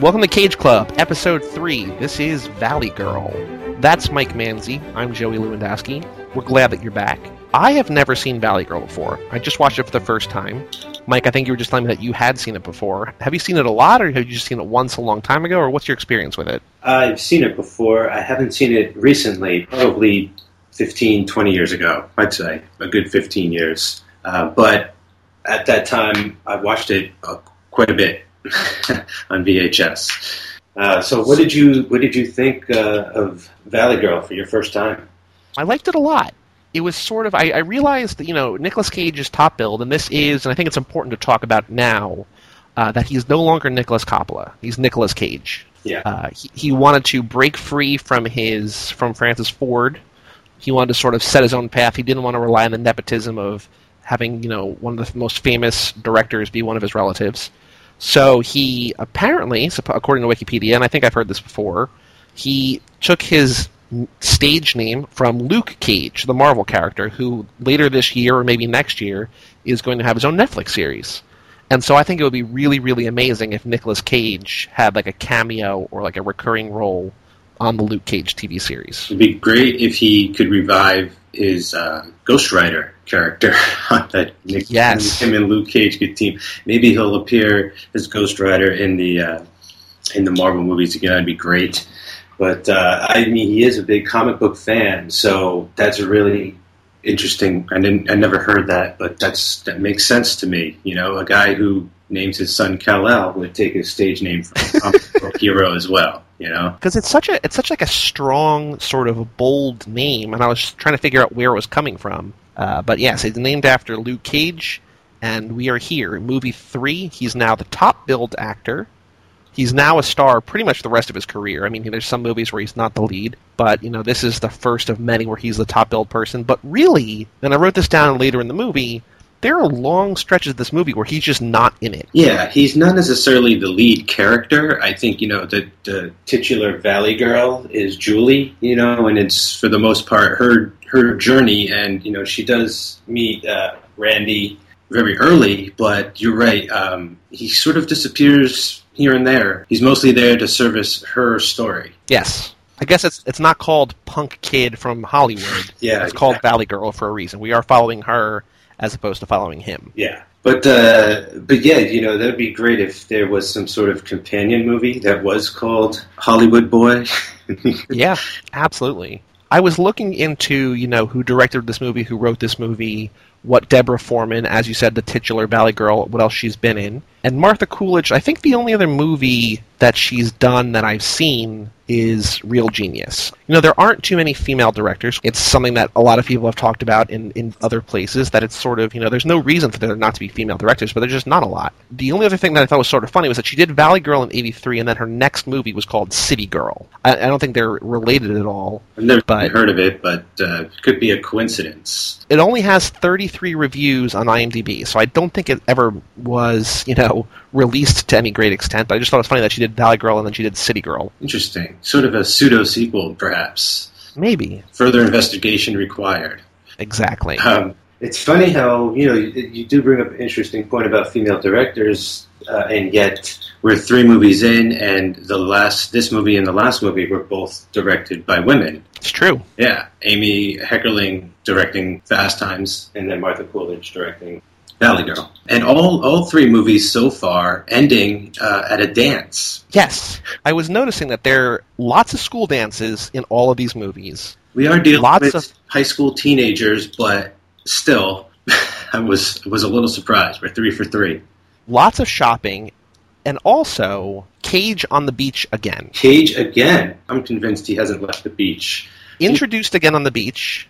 Welcome to Cage Club, Episode 3. This is Valley Girl. That's Mike Manzi. I'm Joey Lewandowski. We're glad that you're back. I have never seen Valley Girl before. I just watched it for the first time. Mike, I think you were just telling me that you had seen it before. Have you seen it a lot, or have you just seen it once a long time ago, or what's your experience with it? I've seen it before. I haven't seen it recently, probably 15, 20 years ago, I'd say. A good 15 years. Uh, but at that time, I watched it uh, quite a bit on VHS. Uh, so, what did you what did you think uh, of Valley Girl for your first time? I liked it a lot. It was sort of I, I realized that you know Nicolas Cage is top billed, and this is, and I think it's important to talk about now uh, that he's no longer Nicolas Coppola. He's Nicolas Cage. Yeah. Uh, he, he wanted to break free from his from Francis Ford. He wanted to sort of set his own path. He didn't want to rely on the nepotism of having you know one of the most famous directors be one of his relatives. So he apparently, according to Wikipedia, and I think I've heard this before, he took his stage name from Luke Cage, the Marvel character, who later this year or maybe next year is going to have his own Netflix series. And so I think it would be really, really amazing if Nicolas Cage had like a cameo or like a recurring role on the Luke Cage TV series. It'd be great if he could revive his uh, Ghost Rider character that Nick, Yes. him and Luke Cage could team. Maybe he'll appear as Ghost Rider in the uh, in the Marvel movies again. That'd be great. But uh, I mean, he is a big comic book fan, so that's a really interesting. I didn't, I never heard that, but that's that makes sense to me. You know, a guy who names his son Kal El would take his stage name from a comic book hero as well. You know. because it's such a it's such like a strong sort of bold name, and I was trying to figure out where it was coming from. Uh, but yes, it's named after Luke Cage, and we are here. in Movie three, he's now the top billed actor. He's now a star pretty much the rest of his career. I mean, there's some movies where he's not the lead, but you know, this is the first of many where he's the top billed person. But really, and I wrote this down later in the movie, there are long stretches of this movie where he's just not in it. Yeah, he's not necessarily the lead character. I think you know the the titular Valley Girl is Julie. You know, and it's for the most part her her journey, and you know she does meet uh, Randy very early. But you're right, um, he sort of disappears here and there. He's mostly there to service her story. Yes. I guess it's it's not called Punk Kid from Hollywood. Yeah, It's called Valley Girl for a reason. We are following her as opposed to following him. Yeah. But uh, but yeah, you know that'd be great if there was some sort of companion movie that was called Hollywood Boy. Yeah, absolutely. I was looking into, you know, who directed this movie, who wrote this movie, what Deborah Foreman, as you said, the titular Valley Girl, what else she's been in. And Martha Coolidge, I think the only other movie that she's done that I've seen is Real Genius. You know, there aren't too many female directors. It's something that a lot of people have talked about in, in other places, that it's sort of, you know, there's no reason for there not to be female directors, but there's just not a lot. The only other thing that I thought was sort of funny was that she did Valley Girl in 83, and then her next movie was called City Girl. I, I don't think they're related at all. I've never But- heard of it, but uh, it could be a coincidence. it only has 33 reviews on IMDb, so I don't think it ever was, you know, released to any great extent. But I just thought it was funny that she did Valley Girl and then she did City Girl. Interesting. Sort of a pseudo sequel, perhaps. Maybe. Further investigation required. Exactly. Um, it's funny how you know you, you do bring up an interesting point about female directors, uh, and yet we're three movies in, and the last this movie and the last movie were both directed by women. It's true. Yeah, Amy Heckerling directing Fast Times, and then Martha Coolidge directing Valley Girl, and all all three movies so far ending uh, at a dance. Yes. I was noticing that there are lots of school dances in all of these movies. We are dealing Lots with of- high school teenagers, but still, I was was a little surprised. We're three for three. Lots of shopping. And also, Cage on the beach again. Cage again. I'm convinced he hasn't left the beach. Introduced again on the beach.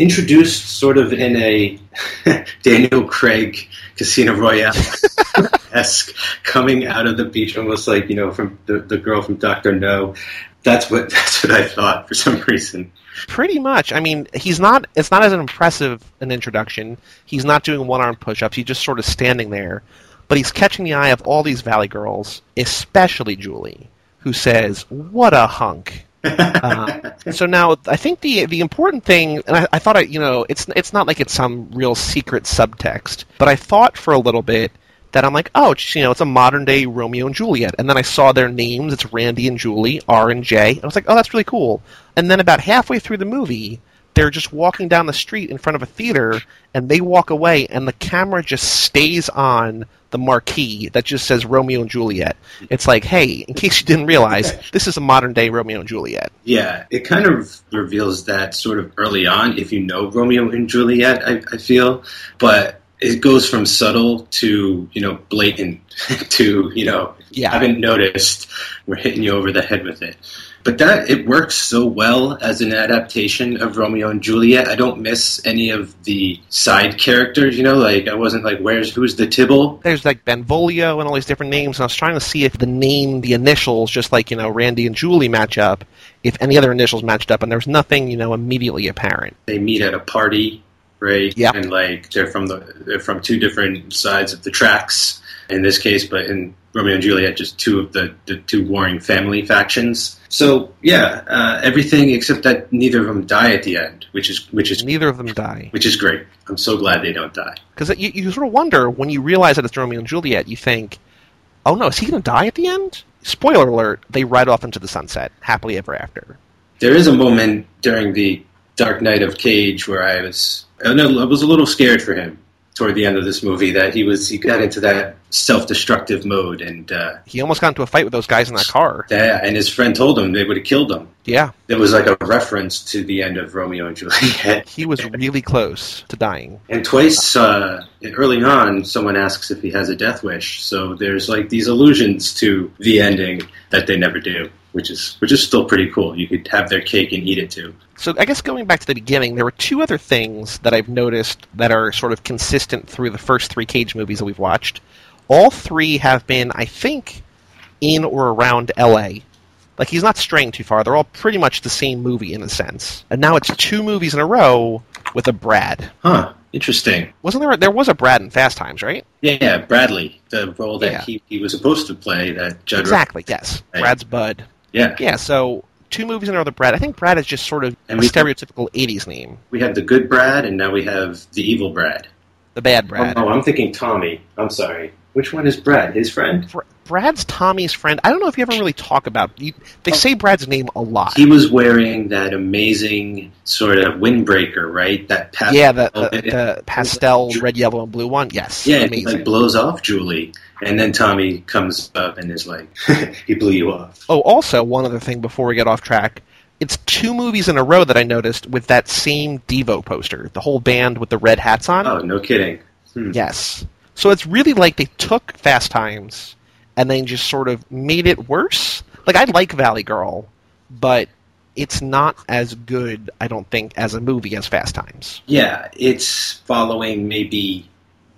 Introduced sort of in a Daniel Craig Casino Royale esque, coming out of the beach, almost like you know from the, the girl from Doctor No. That's what that's what I thought for some reason. Pretty much. I mean, he's not. It's not as impressive an introduction. He's not doing one-arm push-ups. He's just sort of standing there, but he's catching the eye of all these Valley girls, especially Julie, who says, "What a hunk." Uh, so now, I think the the important thing, and I, I thought, I, you know, it's it's not like it's some real secret subtext, but I thought for a little bit that I'm like, oh, you know, it's a modern day Romeo and Juliet. And then I saw their names. It's Randy and Julie, R and J. And I was like, oh, that's really cool. And then about halfway through the movie, they're just walking down the street in front of a theater, and they walk away, and the camera just stays on the marquee that just says Romeo and Juliet. It's like, hey, in case you didn't realize, this is a modern day Romeo and Juliet. Yeah, it kind of reveals that sort of early on if you know Romeo and Juliet, I, I feel. But it goes from subtle to, you know, blatant to, you know, Yeah. I haven't noticed. We're hitting you over the head with it. But that it works so well as an adaptation of Romeo and Juliet. I don't miss any of the side characters, you know, like I wasn't like where's who's the Tibble? There's like Benvolio and all these different names, and I was trying to see if the name, the initials, just like, you know, Randy and Julie match up, if any other initials matched up, and there's nothing, you know, immediately apparent. They meet at a party, right? Yeah. And like they're from the they're from two different sides of the tracks in this case, but in Romeo and Juliet, just two of the, the two warring family factions. So yeah, uh, everything except that neither of them die at the end, which is which is Neither of them die. which is great. I'm so glad they don't die. Because you, you sort of wonder, when you realize that it's Romeo and Juliet, you think, oh no, is he going to die at the end? Spoiler alert, they ride off into the sunset, happily ever after. There is a moment during the Dark Knight of Cage where I was I know- I was a little scared for him toward the end of this movie that he was he got into that self-destructive mode and uh, He almost got into a fight with those guys in that car. that, and his friend told him they would have killed him. Yeah, It was like a reference to the end of Romeo and Juliet. he was really close to dying. And twice, uh, early on, someone asks if he has a death wish. So there's like these allusions to the ending that they never do, which is which is still pretty cool. You could have their cake and eat it too. So I guess going back to the beginning, there were two other things that I've noticed that are sort of consistent through the first three Cage movies that we've watched. All three have been, I think, in or around L.A. Like he's not straying too far. They're all pretty much the same movie in a sense. And now it's two movies in a row with a Brad. Huh? Interesting. Wasn't there? There was a Brad in Fast Times, right? Yeah, yeah, Bradley, the role that Yeah. he, he was supposed to play, that Judd. Exactly. Yes, Right. Brad's Bud. Yeah, Yeah. So two movies in a row with Brad. I think Brad is just sort of And a stereotypical '80s name. we have the good Brad, and now we have the evil Brad. The bad oh, Brad. Oh, I'm thinking Tommy. I'm sorry. Which one is Brad? His friend? Br- Brad's Tommy's friend. I don't know if you ever really talk about. You, they say Brad's name a lot. He was wearing that amazing sort of windbreaker, right? That oh, pastel. yeah, the, the, the pastel red, yellow, and blue one. Yes, Yeah, and he like blows off Julie, and then Tommy comes up and is like, "He blew you off." oh, also one other thing before we get off track. It's two movies in a row that I noticed with that same Devo poster. The whole band with the red hats on. Oh, no kidding. Hmm. Yes. So it's really like they took Fast Times and then just sort of made it worse. Like I like Valley Girl, but it's not as good, I don't think, as a movie as Fast Times. Yeah, it's following maybe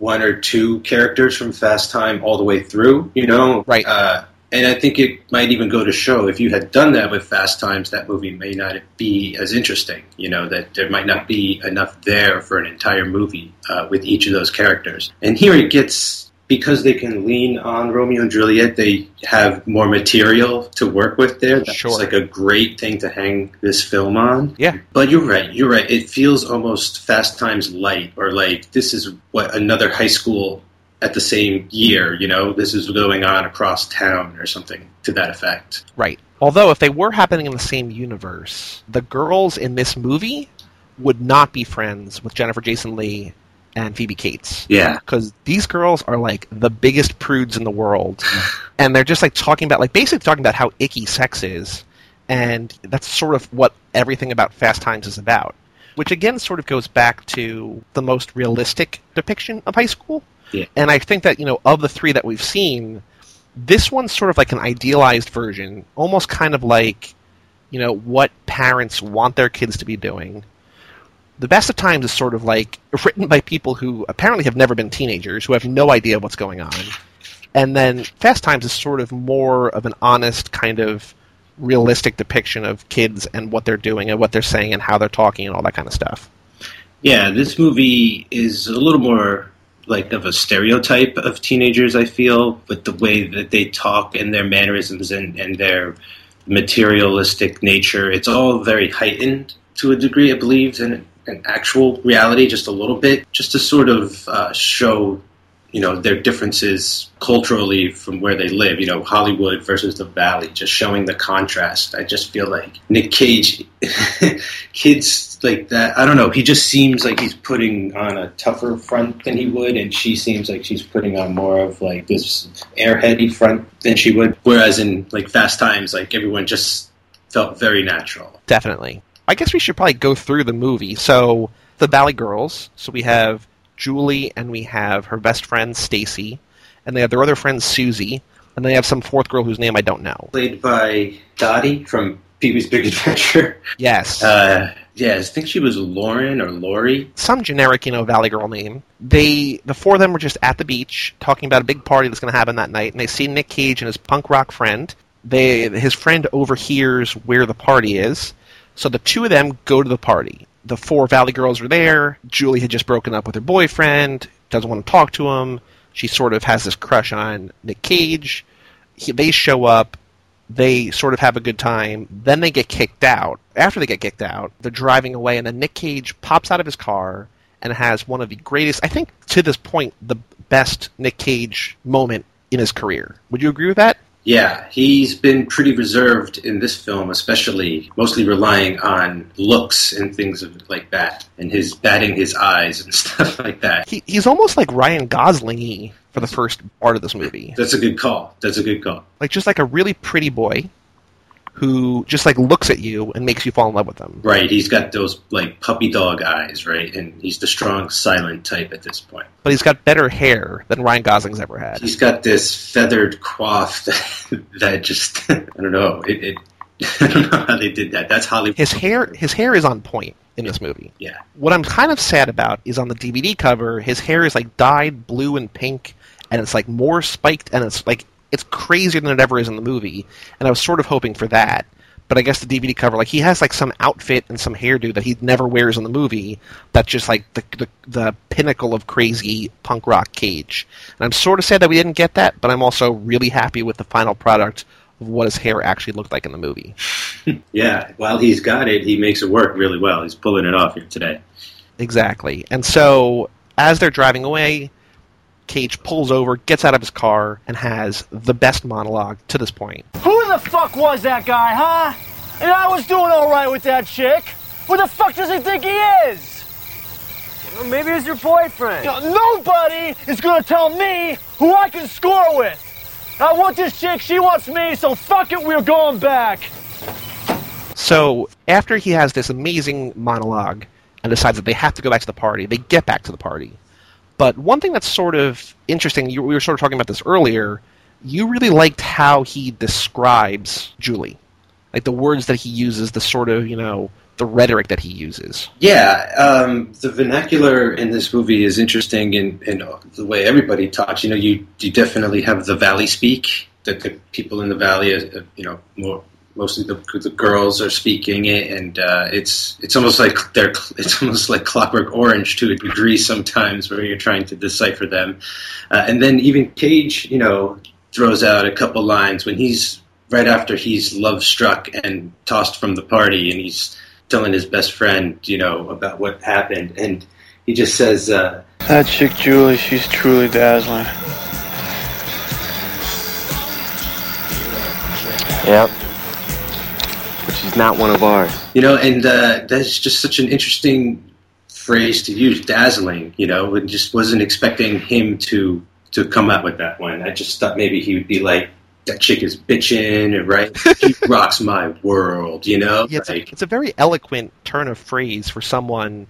one or two characters from Fast Time all the way through. You know, Right. Uh, and I think it might even go to show if you had done that with Fast Times, that movie may not be as interesting. You know, that there might not be enough there for an entire movie uh, with each of those characters. And here it gets because they can lean on Romeo and Juliet, they have more material to work with there. That's Sure. like a great thing to hang this film on. Yeah. But you're right. You're right. It feels almost Fast Times light, or like this is what another high school at the same year. You know, this is going on across town or something to that effect. Right. Although if they were happening in the same universe, the girls in this movie would not be friends with Jennifer Jason Leigh and Phoebe Cates. Yeah. because these girls are like the biggest prudes in the world, and they're just like talking about like basically talking about how icky sex is, and that's sort of what everything about Fast Times is about. Which again sort of goes back to the most realistic depiction of high school. Yeah. And I think that you know of the three that we've seen, this one's sort of like an idealized version, almost kind of like you know what parents want their kids to be doing the best of times is sort of like written by people who apparently have never been teenagers who have no idea what's going on. And then fast times is sort of more of an honest kind of realistic depiction of kids and what they're doing and what they're saying and how they're talking and all that kind of stuff. Yeah, this movie is a little more like of a stereotype of teenagers, I feel, with the way that they talk and their mannerisms and, and their materialistic nature, it's all very heightened to a degree, I believe, in an actual reality, just a little bit, just to sort of uh, show you know their differences culturally from where they live. You know, Hollywood versus the Valley, just showing the contrast. I just feel like Nick Cage, kids like that. I don't know. He just seems like he's putting on a tougher front than he would, and she seems like she's putting on more of like this airheady front than she would. Whereas in like Fast Times, like everyone just felt very natural. Definitely. I guess we should probably go through the movie. So the Valley Girls. So we have Julie and we have her best friend Stacy, and they have their other friend Susie, and they have some fourth girl whose name I don't know. Played by Dottie from Pee Wee's Big Adventure. Yes. Uh, yeah, I think she was Lauren or Lori. Some generic, you know, Valley Girl name. They, the four of them were just at the beach talking about a big party that's going to happen that night, and they see Nick Cage and his punk rock friend. They, his friend overhears where the party is, so the two of them go to the party. The four Valley girls are there. Julie had just broken up with her boyfriend, doesn't want to talk to him. She sort of has this crush on Nick Cage. He, they show up. They sort of have a good time. Then they get kicked out. After they get kicked out, they're driving away, and then Nick Cage pops out of his car and has one of the greatest, I think to this point, the best Nick Cage moment in his career. Would you agree with that? Yeah, he's been pretty reserved in this film, especially mostly relying on looks and things of, like that, and his batting his eyes and stuff like that. He, he's almost like Ryan Gosling for the first part of this movie. That's a good call. That's a good call. Like just like a really pretty boy who just like looks at you and makes you fall in love with them. Right. He's got those like puppy dog eyes, right? And he's the strong, silent type at this point. But he's got better hair than Ryan Gosling's ever had. He's got this feathered coif that, that just I don't know. It, it I don't know how they did that. That's Hollywood. His hair his hair is on point in this movie. Yeah. What I'm kind of sad about is on the DVD cover, his hair is like dyed blue and pink and it's like more spiked and it's like it's crazier than it ever is in the movie, and I was sort of hoping for that. But I guess the DVD cover, like he has like some outfit and some hairdo that he never wears in the movie. That's just like the, the the pinnacle of crazy punk rock Cage. And I'm sort of sad that we didn't get that, but I'm also really happy with the final product of what his hair actually looked like in the movie. yeah, while he's got it, he makes it work really well. He's pulling it off here today. Exactly. And so as they're driving away, Cage pulls over, gets out of his car, and has the best monologue to this point. Who the fuck was that guy, huh? And I was doing all right with that chick. Who the fuck does he think he is? Well, maybe it's your boyfriend. You know, nobody is gonna tell me who I can score with. I want this chick, she wants me, so fuck it, we're going back. So after he has this amazing monologue and decides that they have to go back to the party, they get back to the party. But one thing that's sort of interesting, you, we were sort of talking about this earlier. You really liked how he describes Julie, like the words that he uses, the sort of you know the rhetoric that he uses. Yeah, um, the vernacular in this movie is interesting in, in the way everybody talks. You know, you you definitely have the valley speak that the people in the valley, uh, you know, more mostly the, the girls are speaking it, and uh, it's it's almost like they're it's almost like Clockwork Orange to a degree sometimes, where you're trying to decipher them. Uh, and then even Cage, you know, throws out a couple lines when he's right after he's love struck and tossed from the party, and he's telling his best friend, you know, about what happened, and he just says, uh, "That chick Julie, she's truly dazzling." Yep she's not one of ours. You know, and uh, that's just such an interesting phrase to use, dazzling. You know, and just wasn't expecting him to to come out with that one. I just thought maybe he would be like, "That chick is bitching," right? She rocks my world. You know, yeah, it's, like, a, it's a very eloquent turn of phrase for someone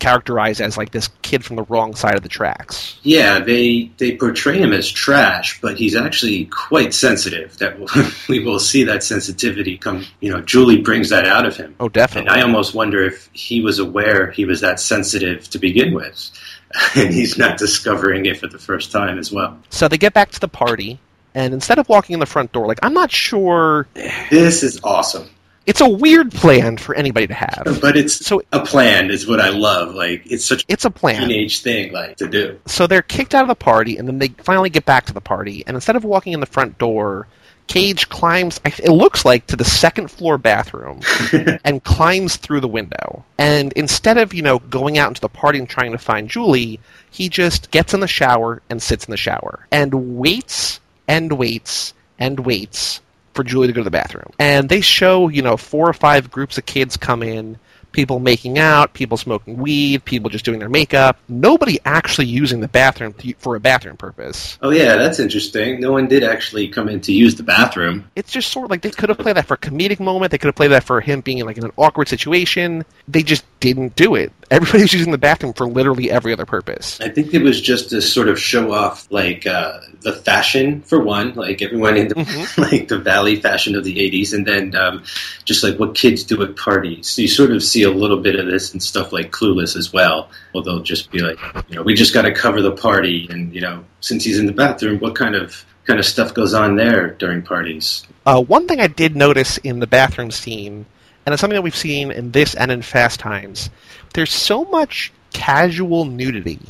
characterized as like this kid from the wrong side of the tracks. Yeah, they they portray him as trash, but he's actually quite sensitive. That we will see that sensitivity come. You know, Julie brings that out of him. Oh, definitely. And I almost wonder if he was aware he was that sensitive to begin with, and he's not discovering it for the first time as well. So they get back to the party. And instead of walking in the front door, like I'm not sure. This is awesome it's a weird plan for anybody to have. But it's so a plan is what I love. Like it's such it's a plan teenage thing like to do. So they're kicked out of the party, and then they finally get back to the party. And instead of walking in the front door, Cage climbs, it looks like, to the second floor bathroom and climbs through the window. And instead of, you know, going out into the party and trying to find Julie, he just gets in the shower and sits in the shower and waits and waits and waits for Julie to go to the bathroom. And they show, you know, four or five groups of kids come in, people making out, people smoking weed, people just doing their makeup. Nobody actually using the bathroom to, for a bathroom purpose. Oh yeah, that's interesting. No one did actually come in to use the bathroom. It's just sort of like they could have played that for a comedic moment. They could have played that for him being in like in an awkward situation. They just didn't do it. Everybody's using the bathroom for literally every other purpose. I think it was just to sort of show off, like uh, the fashion for one, like everyone in the Mhm. like the valley fashion of the '80s, and then um, just like what kids do at parties. So you sort of see a little bit of this and stuff like Clueless as well. Well, they'll just be like, you know, we just got to cover the party, and you know, since he's in the bathroom, what kind of kind of stuff goes on there during parties? Uh, one thing I did notice in the bathroom scene, and it's something that we've seen in this and in Fast Times, there's so much casual nudity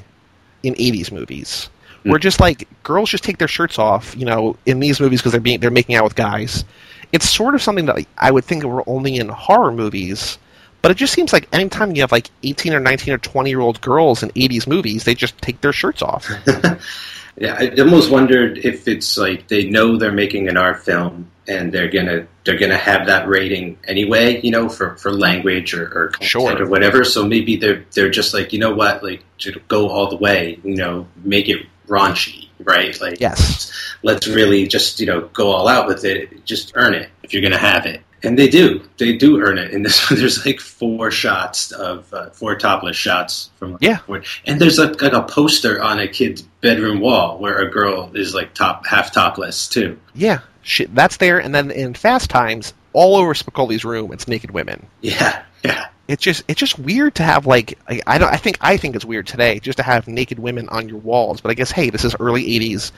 in 80s movies. Hmm. Where just like girls just take their shirts off, you know, in these movies because they're being they're making out with guys. It's sort of something that like, I would think were only in horror movies, but it just seems like anytime you have like 18 or 19 or 20 year old girls in 80s movies, they just take their shirts off. Yeah, I almost wondered if it's like they know they're making an art film and they're gonna they're gonna have that rating anyway, you know, for, for language or, or content Sure. or whatever. So maybe they're they're just like, you know what, like to go all the way, you know, make it raunchy, right? Like yes. let's really just you know go all out with it. Just earn it if you're gonna have it, and they do. They do earn it. In this one, there's like four shots of uh, four topless shots from Yeah. and there's like, like a poster on a kid's bedroom wall where a girl is like top half topless too. Yeah, shit, that's there. And then in Fast Times, all over Spicoli's room, it's naked women. Yeah, yeah. It's just it's just weird to have like I, I don't I think I think it's weird today just to have naked women on your walls. But I guess hey, this is early '80s.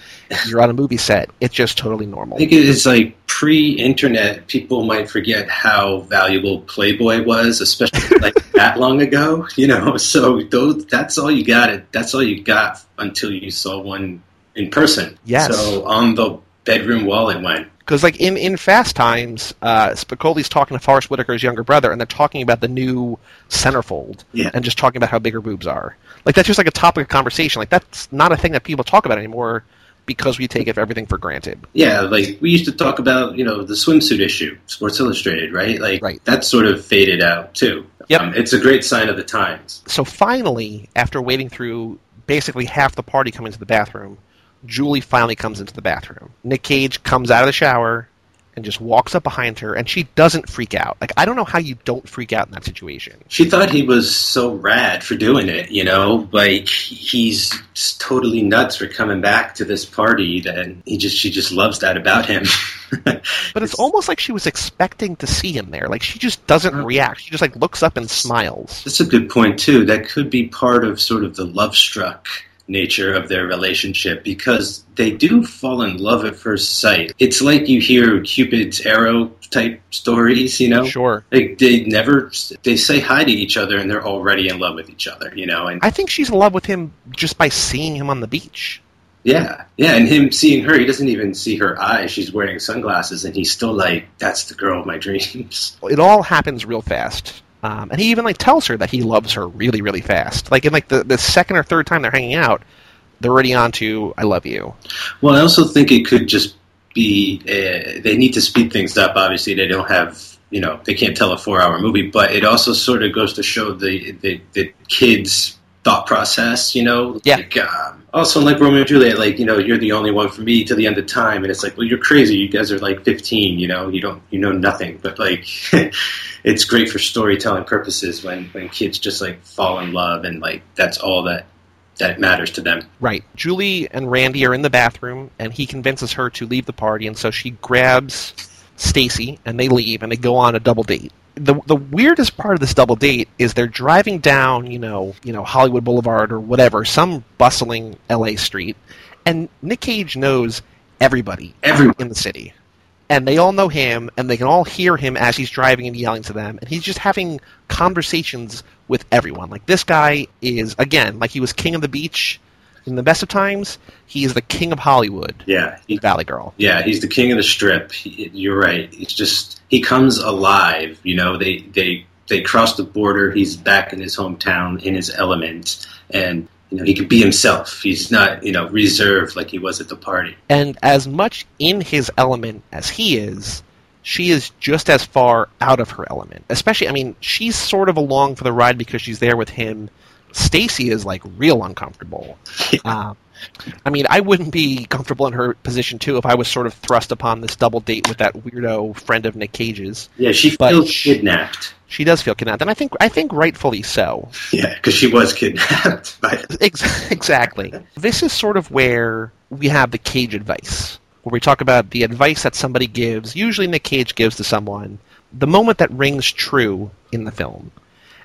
You're on a movie set. It's just totally normal. I think it is like pre-internet. People might forget how valuable Playboy was, especially like that long ago. You know, so those that's all you got. It that's all you got until you saw one in person. Yes. So on the bedroom wall it went. Because like in in Fast Times, uh, Spicoli's talking to Forest Whitaker's younger brother, and they're talking about the new centerfold, Yeah. and just talking about how bigger boobs are. Like that's just like a topic of conversation. Like that's not a thing that people talk about anymore because we take everything for granted. Yeah, like we used to talk about, you know, the swimsuit issue, Sports Illustrated, right? Like Right. that sort of faded out too. Yep. Um, it's a great sign of the times. So finally, after waiting through basically half the party coming to the bathroom, Julie finally comes into the bathroom. Nick Cage comes out of the shower and just walks up behind her, and she doesn't freak out. Like I don't know how you don't freak out in that situation. She thought he was so rad for doing it, you know, like he's totally nuts for coming back to this party that he just she just loves that about him. But it's almost like she was expecting to see him there. Like she just doesn't Uh-huh. react. She just like looks up and smiles. That's a good point too. That could be part of sort of the love struck nature of their relationship because they do fall in love at first sight. It's like you hear Cupid's arrow type stories, you know? Sure. Like they never they say hi to each other and they're already in love with each other, you know? And I think she's in love with him just by seeing him on the beach. yeah. Yeah, and him seeing her, he doesn't even see her eyes. She's wearing sunglasses and he's still like, That's the girl of my dreams. it all happens real fast. Um, and he even like tells her that he loves her really, really fast. Like in like the, the second or third time they're hanging out, they're already on to "I love you." Well, I also think it could just be uh, they need to speed things up. Obviously, they don't have you know they can't tell a four-hour movie, but it also sort of goes to show the the, the kids' thought process. You know, Yeah. Like, um, also, like Romeo and Juliet, like you know, you're the only one for me to the end of time, and it's like, well, you're crazy. You guys are like 15. You know, you don't you know nothing, but like. It's great for storytelling purposes when, when kids just like fall in love and like that's all that that matters to them. Right. Julie and Randy are in the bathroom, and he convinces her to leave the party, and so she grabs Stacy, and they leave, and they go on a double date. The the weirdest part of this double date is they're driving down, you know, you know Hollywood Boulevard or whatever, some bustling L.A. street, and Nick Cage knows everybody Everyone. in the city. And they all know him, and they can all hear him as he's driving and yelling to them. And he's just having conversations with everyone. Like this guy is again, like he was king of the beach In the best of times, he is the king of Hollywood. Yeah, he, Valley Girl. yeah, he's the king of the strip. He, you're right. He's just he comes alive. You know, they they they cross the border. He's back in his hometown, in his element, and you know he can be himself. He's not you know reserved like he was at the party. And as much in his element as he is, she is just as far out of her element. Especially, I mean, she's sort of along for the ride because she's there with him. Stacy is like real uncomfortable. Um, I mean, I wouldn't be comfortable in her position too if I was sort of thrust upon this double date with that weirdo friend of Nick Cage's. Yeah, she But feels kidnapped. She does feel kidnapped, and I think I think rightfully so. Yeah, because she was kidnapped. By, exactly. This is sort of where we have the Cage advice, where we talk about the advice that somebody gives, usually Nick Cage gives to someone, the moment that rings true in the film.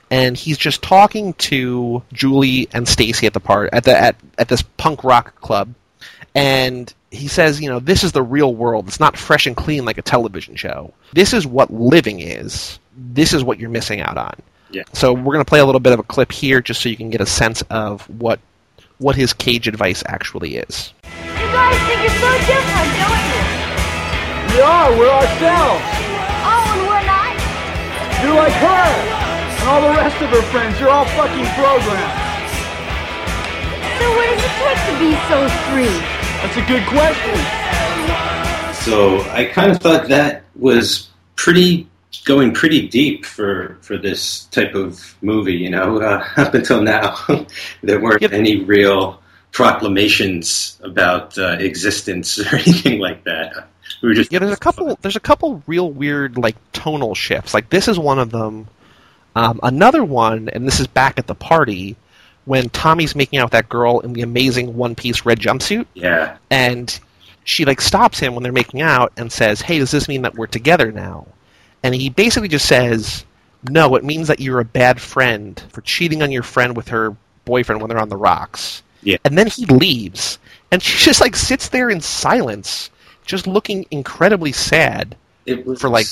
And he's just talking to Julie and Stacy at the part at the at, at this punk rock club, and he says, you know, this is the real world. It's not fresh and clean like a television show. This is what living is. This is what you're missing out on. Yeah. So we're going to play a little bit of a clip here, just so you can get a sense of what what his cage advice actually is. You guys think you're so different, don't you? We are, we're ourselves. Oh, and we're not? You're like her. And all the rest of her friends, you're all fucking programmed. So what is it take to be so free? That's a good question. so I kind of thought that was pretty going pretty deep for for this type of movie. You know, uh, up until now, there weren't Yep. any real proclamations about uh, existence or anything like that. We were just Yeah, there's a couple. There's a couple real weird like tonal shifts. Like this is one of them. Um, another one, and this is back at the party when Tommy's making out with that girl in the amazing one-piece red jumpsuit, Yeah, and she like stops him when they're making out and says, "Hey, does this mean that we're together now?" And he basically just says, "No, it means that you're a bad friend for cheating on your friend with her boyfriend when they're on the rocks." Yeah. And then he leaves, and she just like sits there in silence, just looking incredibly sad it was For, like,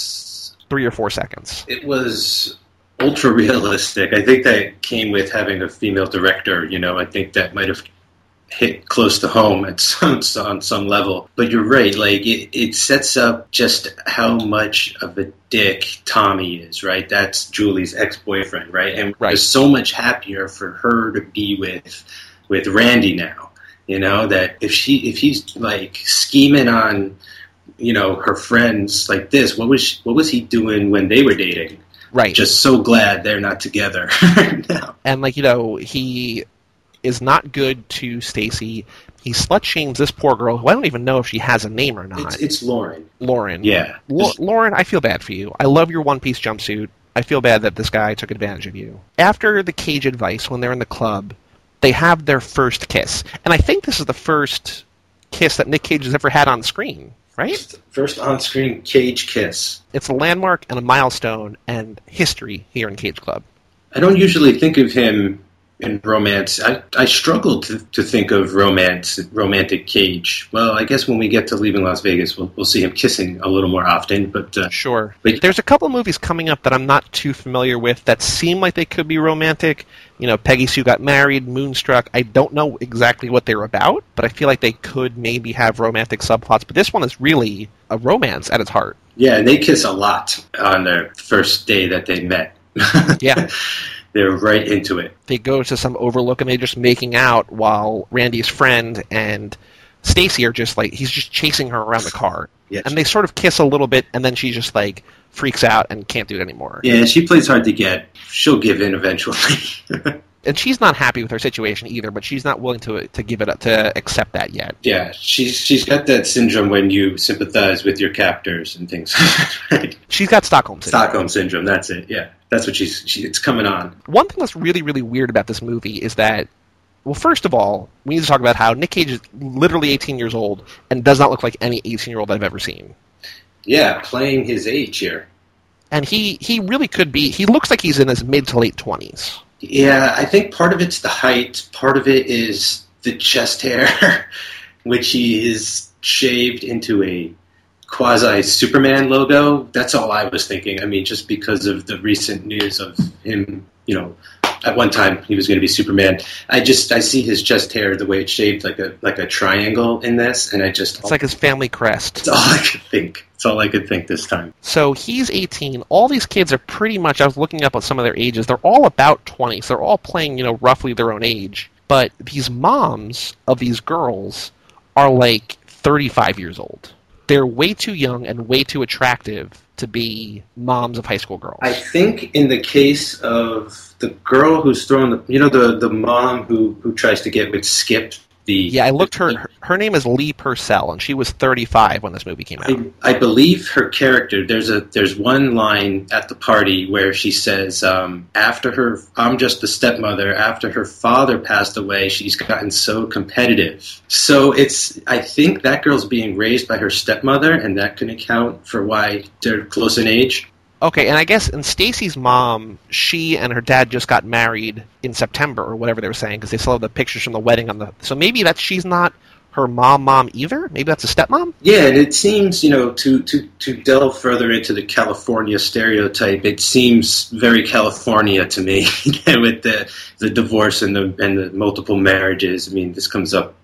three or four seconds. it was ultra realistic. I think that came with having a female director. You know, I think that might have hit close to home at some on some level. But you're right. Like it, it sets up just how much of a dick Tommy is. Right. That's Julie's ex boyfriend. Right. And Right. so much happier for her to be with with Randy now. You know that if she if he's like scheming on you know her friends like this what was what was he doing when they were dating Right. just so glad they're not together now. and like you know he is not good to Stacy. He slut shames this poor girl who I don't even know if she has a name or not. It's, it's Lauren. Lauren. Yeah. Lo- Lauren, I feel bad for you. I love your one piece jumpsuit. I feel bad that this guy took advantage of you. After the cage advice, when they're in the club, they have their first kiss. And I think this is the first kiss that Nick Cage has ever had on screen, right? First on-screen cage kiss. It's a landmark and a milestone and history here in Cage Club. I don't usually think of him in romance. I, I struggle to, to think of romance, romantic cage. Well, I guess when we get to Leaving Las Vegas, we'll, we'll see him kissing a little more often. But uh, Sure. But- There's a couple movies coming up that I'm not too familiar with that seem like they could be romantic. You know, Peggy Sue Got Married, Moonstruck. I don't know exactly what they're about, but I feel like they could maybe have romantic subplots. But this one is really a romance at its heart. yeah, and they kiss a lot on their first day that they met. Yeah. They're right into it. They go to some overlook and they're just making out while Randy's friend and Stacy are just like he's just chasing her around the car. Yeah. And they sort of kiss a little bit and then she just like freaks out and can't do it anymore. Yeah, she plays hard to get. She'll give in eventually. and she's not happy with her situation either, but she's not willing to to give it up to accept that yet. yeah, she's she's got that syndrome when you sympathize with your captors and things. right? She's got Stockholm syndrome. Stockholm syndrome. That's it. Yeah, that's what she's. She, it's coming on. One thing that's really really weird about this movie is that well, first of all, we need to talk about how Nick Cage is literally 18 years old and does not look like any 18 year old I've ever seen. Yeah, playing his age here. And he he really could be. He looks like he's in his mid to late 20s. Yeah, I think part of it's the height. Part of it is the chest hair, which he is shaved into a quasi Superman logo. That's all I was thinking. I mean, just because of the recent news of him, you know, at one time he was going to be Superman. I just I see his chest hair the way it's shaped like a like a triangle in this, and I just It's like his family crest. It's all I could think. That's all I could think this time. So he's 18. All these kids are pretty much. I was looking up at some of their ages. They're all about 20. So they're all playing, you know, roughly their own age. But these moms of these girls are like 35 years old. They're way too young and way too attractive to be moms of high school girls. I think in the case of the girl who's throwing the, you know, the the mom who who tries to get with Skip. The yeah, I looked her. her- Her name is Lee Purcell, and she was 35 when this movie came out. I, I believe her character. There's a there's one line at the party where she says, um, "After her, I'm just the stepmother. After her father passed away, she's gotten so competitive." So it's I think that girl's being raised by her stepmother, and that can account for why they're close in age. Okay, and I guess in Stacy's mom, she and her dad just got married in September or whatever they were saying because they still have the pictures from the wedding on the. So maybe that she's not her mom mom either. Maybe that's a stepmom. Yeah, and it seems you know to to to delve further into the California stereotype, it seems very California to me with the the divorce and the and the multiple marriages. I mean, this comes up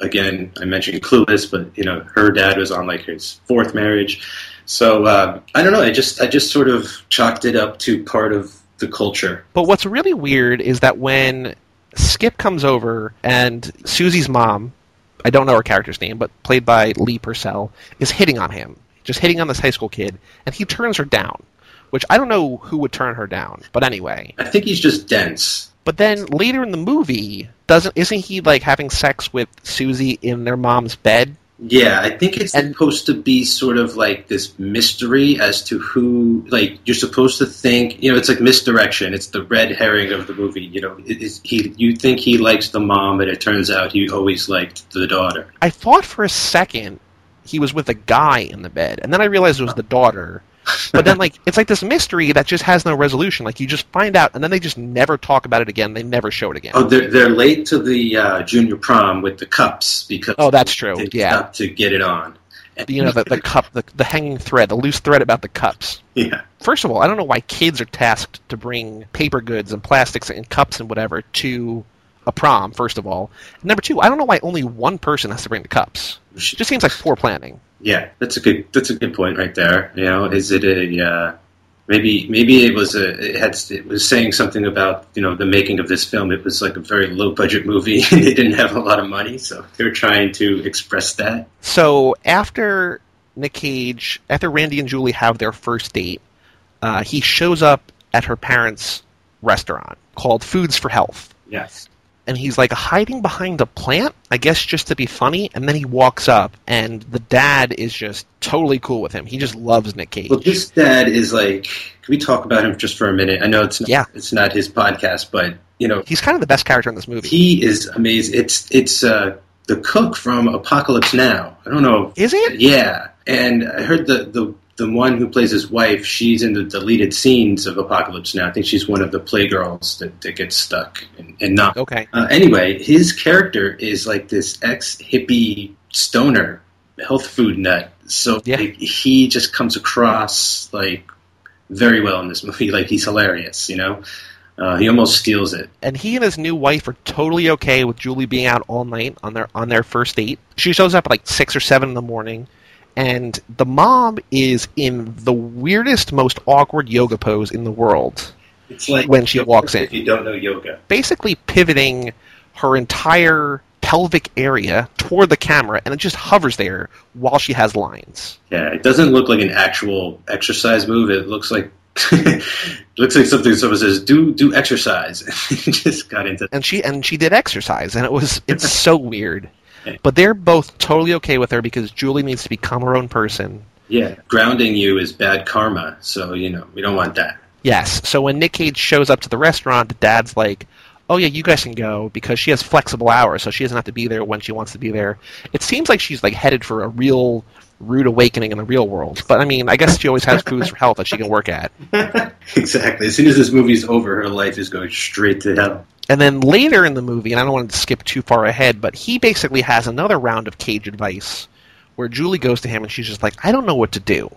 again. I mentioned Clueless, but you know, her dad was on like his fourth marriage. So uh, I don't know. I just I just sort of chalked it up to part of the culture. But what's really weird is that when Skip comes over and Susie's mom, I don't know her character's name, but played by Lee Purcell, is hitting on him, just hitting on this high school kid, and he turns her down. Which I don't know who would turn her down, but anyway. I think he's just dense. But then later in the movie, doesn't isn't he like having sex with Susie in their mom's bed? Yeah, I think it's And- supposed to be sort of like this mystery as to who, like, you're supposed to think, you know, it's like misdirection. It's the red herring of the movie. You know, he, you think he likes the mom, but it turns out he always liked the daughter. I thought for a second he was with a guy in the bed, and then I realized it was the daughter. But then, like, it's like this mystery that just has no resolution. Like, you just find out, and then they just never talk about it again. They never show it again. Oh, they're, they're late to the uh, junior prom with the cups because Oh, that's true. they Yeah. to get it on. you know, the, the cup, the, the hanging thread, the loose thread about the cups. Yeah. First of all, I don't know why kids are tasked to bring paper goods and plastics and cups and whatever to a prom. First of all, number two, I don't know why only one person has to bring the cups. It just seems like poor planning. Yeah, that's a good that's a good point right there. You know, is it a uh, maybe maybe it was a it had it was saying something about you know the making of this film. It was like a very low budget movie and they didn't have a lot of money, so they were trying to express that. So after Nick Cage, after Randy and Julie have their first date, uh, he shows up at her parents' restaurant called Foods for Health. Yes. And he's like hiding behind a plant, I guess just to be funny, and then he walks up and the dad is just totally cool with him. He just loves Nick Cage. Well, this dad is like. Can we talk about him just for a minute? I know it's not, Yeah. it's not his podcast, but you know He's kind of the best character in this movie. he is amazing. It's it's uh, the cook from Apocalypse Now. I don't know Is it? Yeah, and I heard the the the one who plays his wife. She's in the deleted scenes of Apocalypse Now. I think she's one of the playgirls that, that gets stuck and, and not. Okay. Uh, anyway, his character is like this ex hippie stoner health food nut. So Yeah. like, he just comes across like very well in this movie. Like he's hilarious, you know. Uh, he almost steals it. And he and his new wife are totally okay with Julie being out all night on their on their first date. She shows up at like six or seven in the morning, and the mom is in the weirdest, most awkward yoga pose in the world. It's like When she walks in. If you don't know yoga, basically pivoting her entire pelvic area toward the camera and it just hovers there while she has lines. yeah, it doesn't look like an actual exercise move. It looks like it looks like something someone says do do exercise. Just got into And she and she did exercise and it was it's so weird. But they're both totally okay with her because Julie needs to become her own person. yeah. Grounding you is bad karma, so you know we don't want that. Yes. So when Nick Cage shows up to the restaurant, the dad's like, "Oh yeah, you guys can go because she has flexible hours, so she doesn't have to be there when she wants to be there." It seems like she's like headed for a real rude awakening in the real world. But I mean, I guess she always has foods for health that she can work at. exactly. As soon as this movie's over, her life is going straight to hell. And then later in the movie, and I don't want to skip too far ahead, but he basically has another round of Cage advice where Julie goes to him and she's just like, I don't know what to do.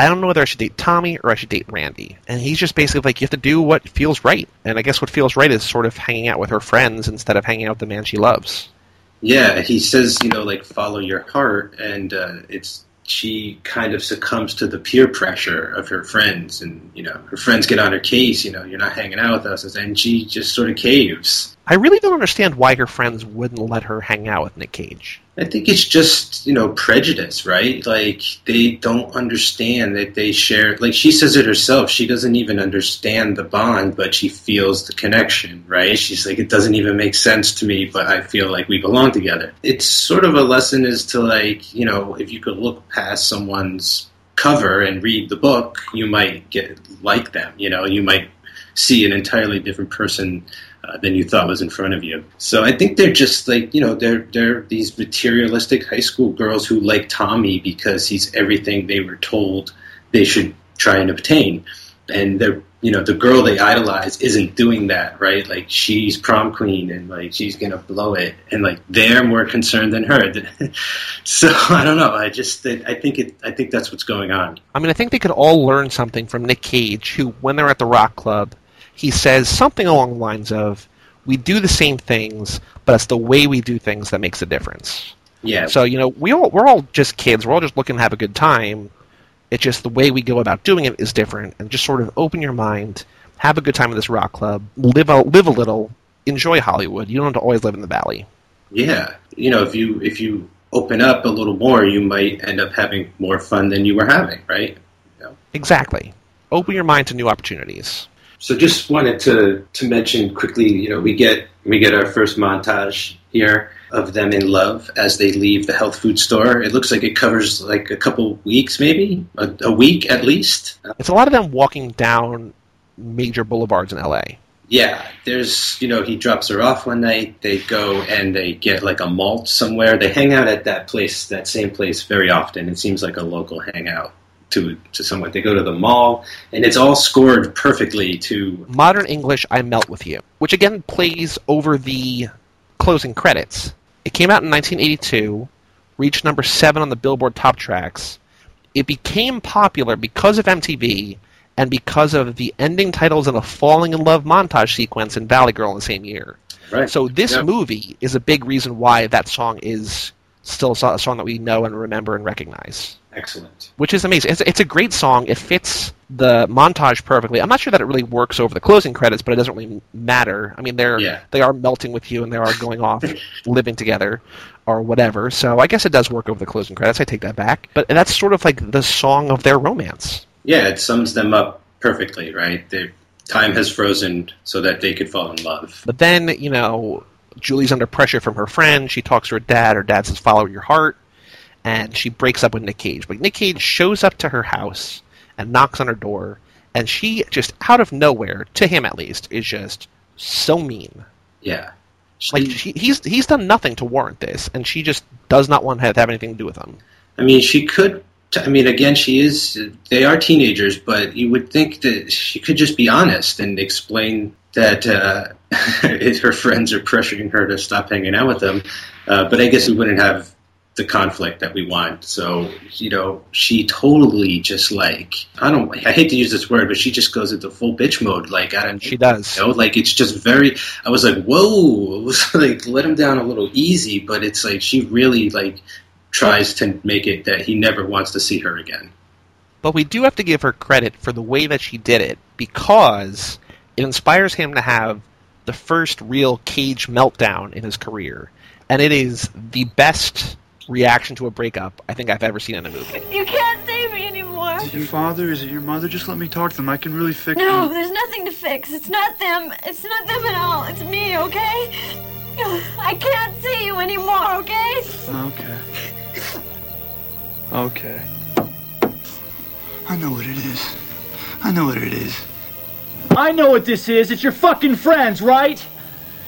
I don't know whether I should date Tommy or I should date Randy. And he's just basically like, you have to do what feels right. And I guess what feels right is sort of hanging out with her friends instead of hanging out with the man she loves. Yeah, he says, you know, like follow your heart, and uh, it's she kind of succumbs to the peer pressure of her friends, and you know, her friends get on her case. You know, you're not hanging out with us, and she just sort of caves. I really don't understand why her friends wouldn't let her hang out with Nick Cage. I think it's just you know prejudice, right? Like they don't understand that they share. Like she says it herself, she doesn't even understand the bond, but she feels the connection, right? She's like, it doesn't even make sense to me, but I feel like we belong together. It's sort of a lesson as to like you know if you could look past someone's cover and read the book, you might get like them. You know, you might see an entirely different person uh, than you thought was in front of you. So I think they're just like you know they're they're these materialistic high school girls who like Tommy because he's everything they were told they should try and obtain, and they're you know the girl they idolize isn't doing that right? Like she's prom queen and like she's gonna blow it. And like they're more concerned than her. So i don't know. I just i think it i think that's what's going on. I mean, I think they could all learn something from Nick Cage, who, when they're at the rock club, he says something along the lines of, "We do the same things, but it's the way we do things that makes a difference." yeah So you know, we all we're all just kids. We're all just looking to have a good time. It's just the way we go about doing it is different, and just sort of open your mind, have a good time at this rock club, live a live a little, enjoy Hollywood. You don't have to always live in the valley. yeah you know if you if you open up a little more you might end up having more fun than you were having right Exactly. Open your mind to new opportunities. So just wanted to to mention quickly, you know, we get we get our first montage here of them in love as they leave the health food store. It looks like it covers like a couple weeks, maybe a, a week at least. It's a lot of them walking down major boulevards in LA. Yeah, there's you know he drops her off one night. They go and they get like a malt somewhere. They hang out at that place, that same place, very often. It seems like a local hangout to to someone. They go to the mall, and it's all scored perfectly to Modern English, I Melt With You, which again plays over the closing credits. It came out in 1982, reached number seven on the Billboard Top Tracks. It became popular because of MTV and because of the ending titles and a falling in love montage sequence in Valley Girl in the same year. right. So this Yeah. movie is a big reason why that song is still a song that we know and remember and recognize excellent. which is amazing. It's, it's a great song. It fits the montage perfectly. I'm not sure that it really works over the closing credits, but it doesn't really matter. I mean, they're Yeah. they are melting with you and they are going off, living together, or whatever. So I guess it does work over the closing credits. I take that back. But that's sort of like the song of their romance. Yeah, it sums them up perfectly, right? Their time has frozen so that they could fall in love. But then you know, Julie's under pressure from her friend. She talks to her dad. Her dad says, "Follow your heart." And she breaks up with Nick Cage. But Nick Cage shows up to her house and knocks on her door, and she just out of nowhere, to him at least, is just so mean. Yeah. Like She- she, he's he's done nothing to warrant this, and she just does not want to have, have anything to do with him. I mean, she could. t- I mean, again, she is. They are teenagers, but you would think that she could just be honest and explain that uh, her friends are pressuring her to stop hanging out with them. Uh, but I guess we wouldn't have the conflict that we want. So you know, she totally just like I don't. I hate to use this word, but she just goes into full bitch mode. Like I don't. She does. You know, like it's just very. I was like, whoa! It was like let him down a little easy, but it's like she really like tries to make it that he never wants to see her again. But we do have to give her credit for the way that she did it because it inspires him to have the first real cage meltdown in his career. And it is the best reaction to a breakup I think I've ever seen in a movie. You can't save me anymore. Is it your father? Is it your mother? Just let me talk to them. I can really fix No, them. there's nothing to fix. It's not them. It's not them at all. It's me, okay? I can't see you anymore, okay? Okay. Okay. I know what it is. I know what it is. I know what this is. It's your fucking friends, right?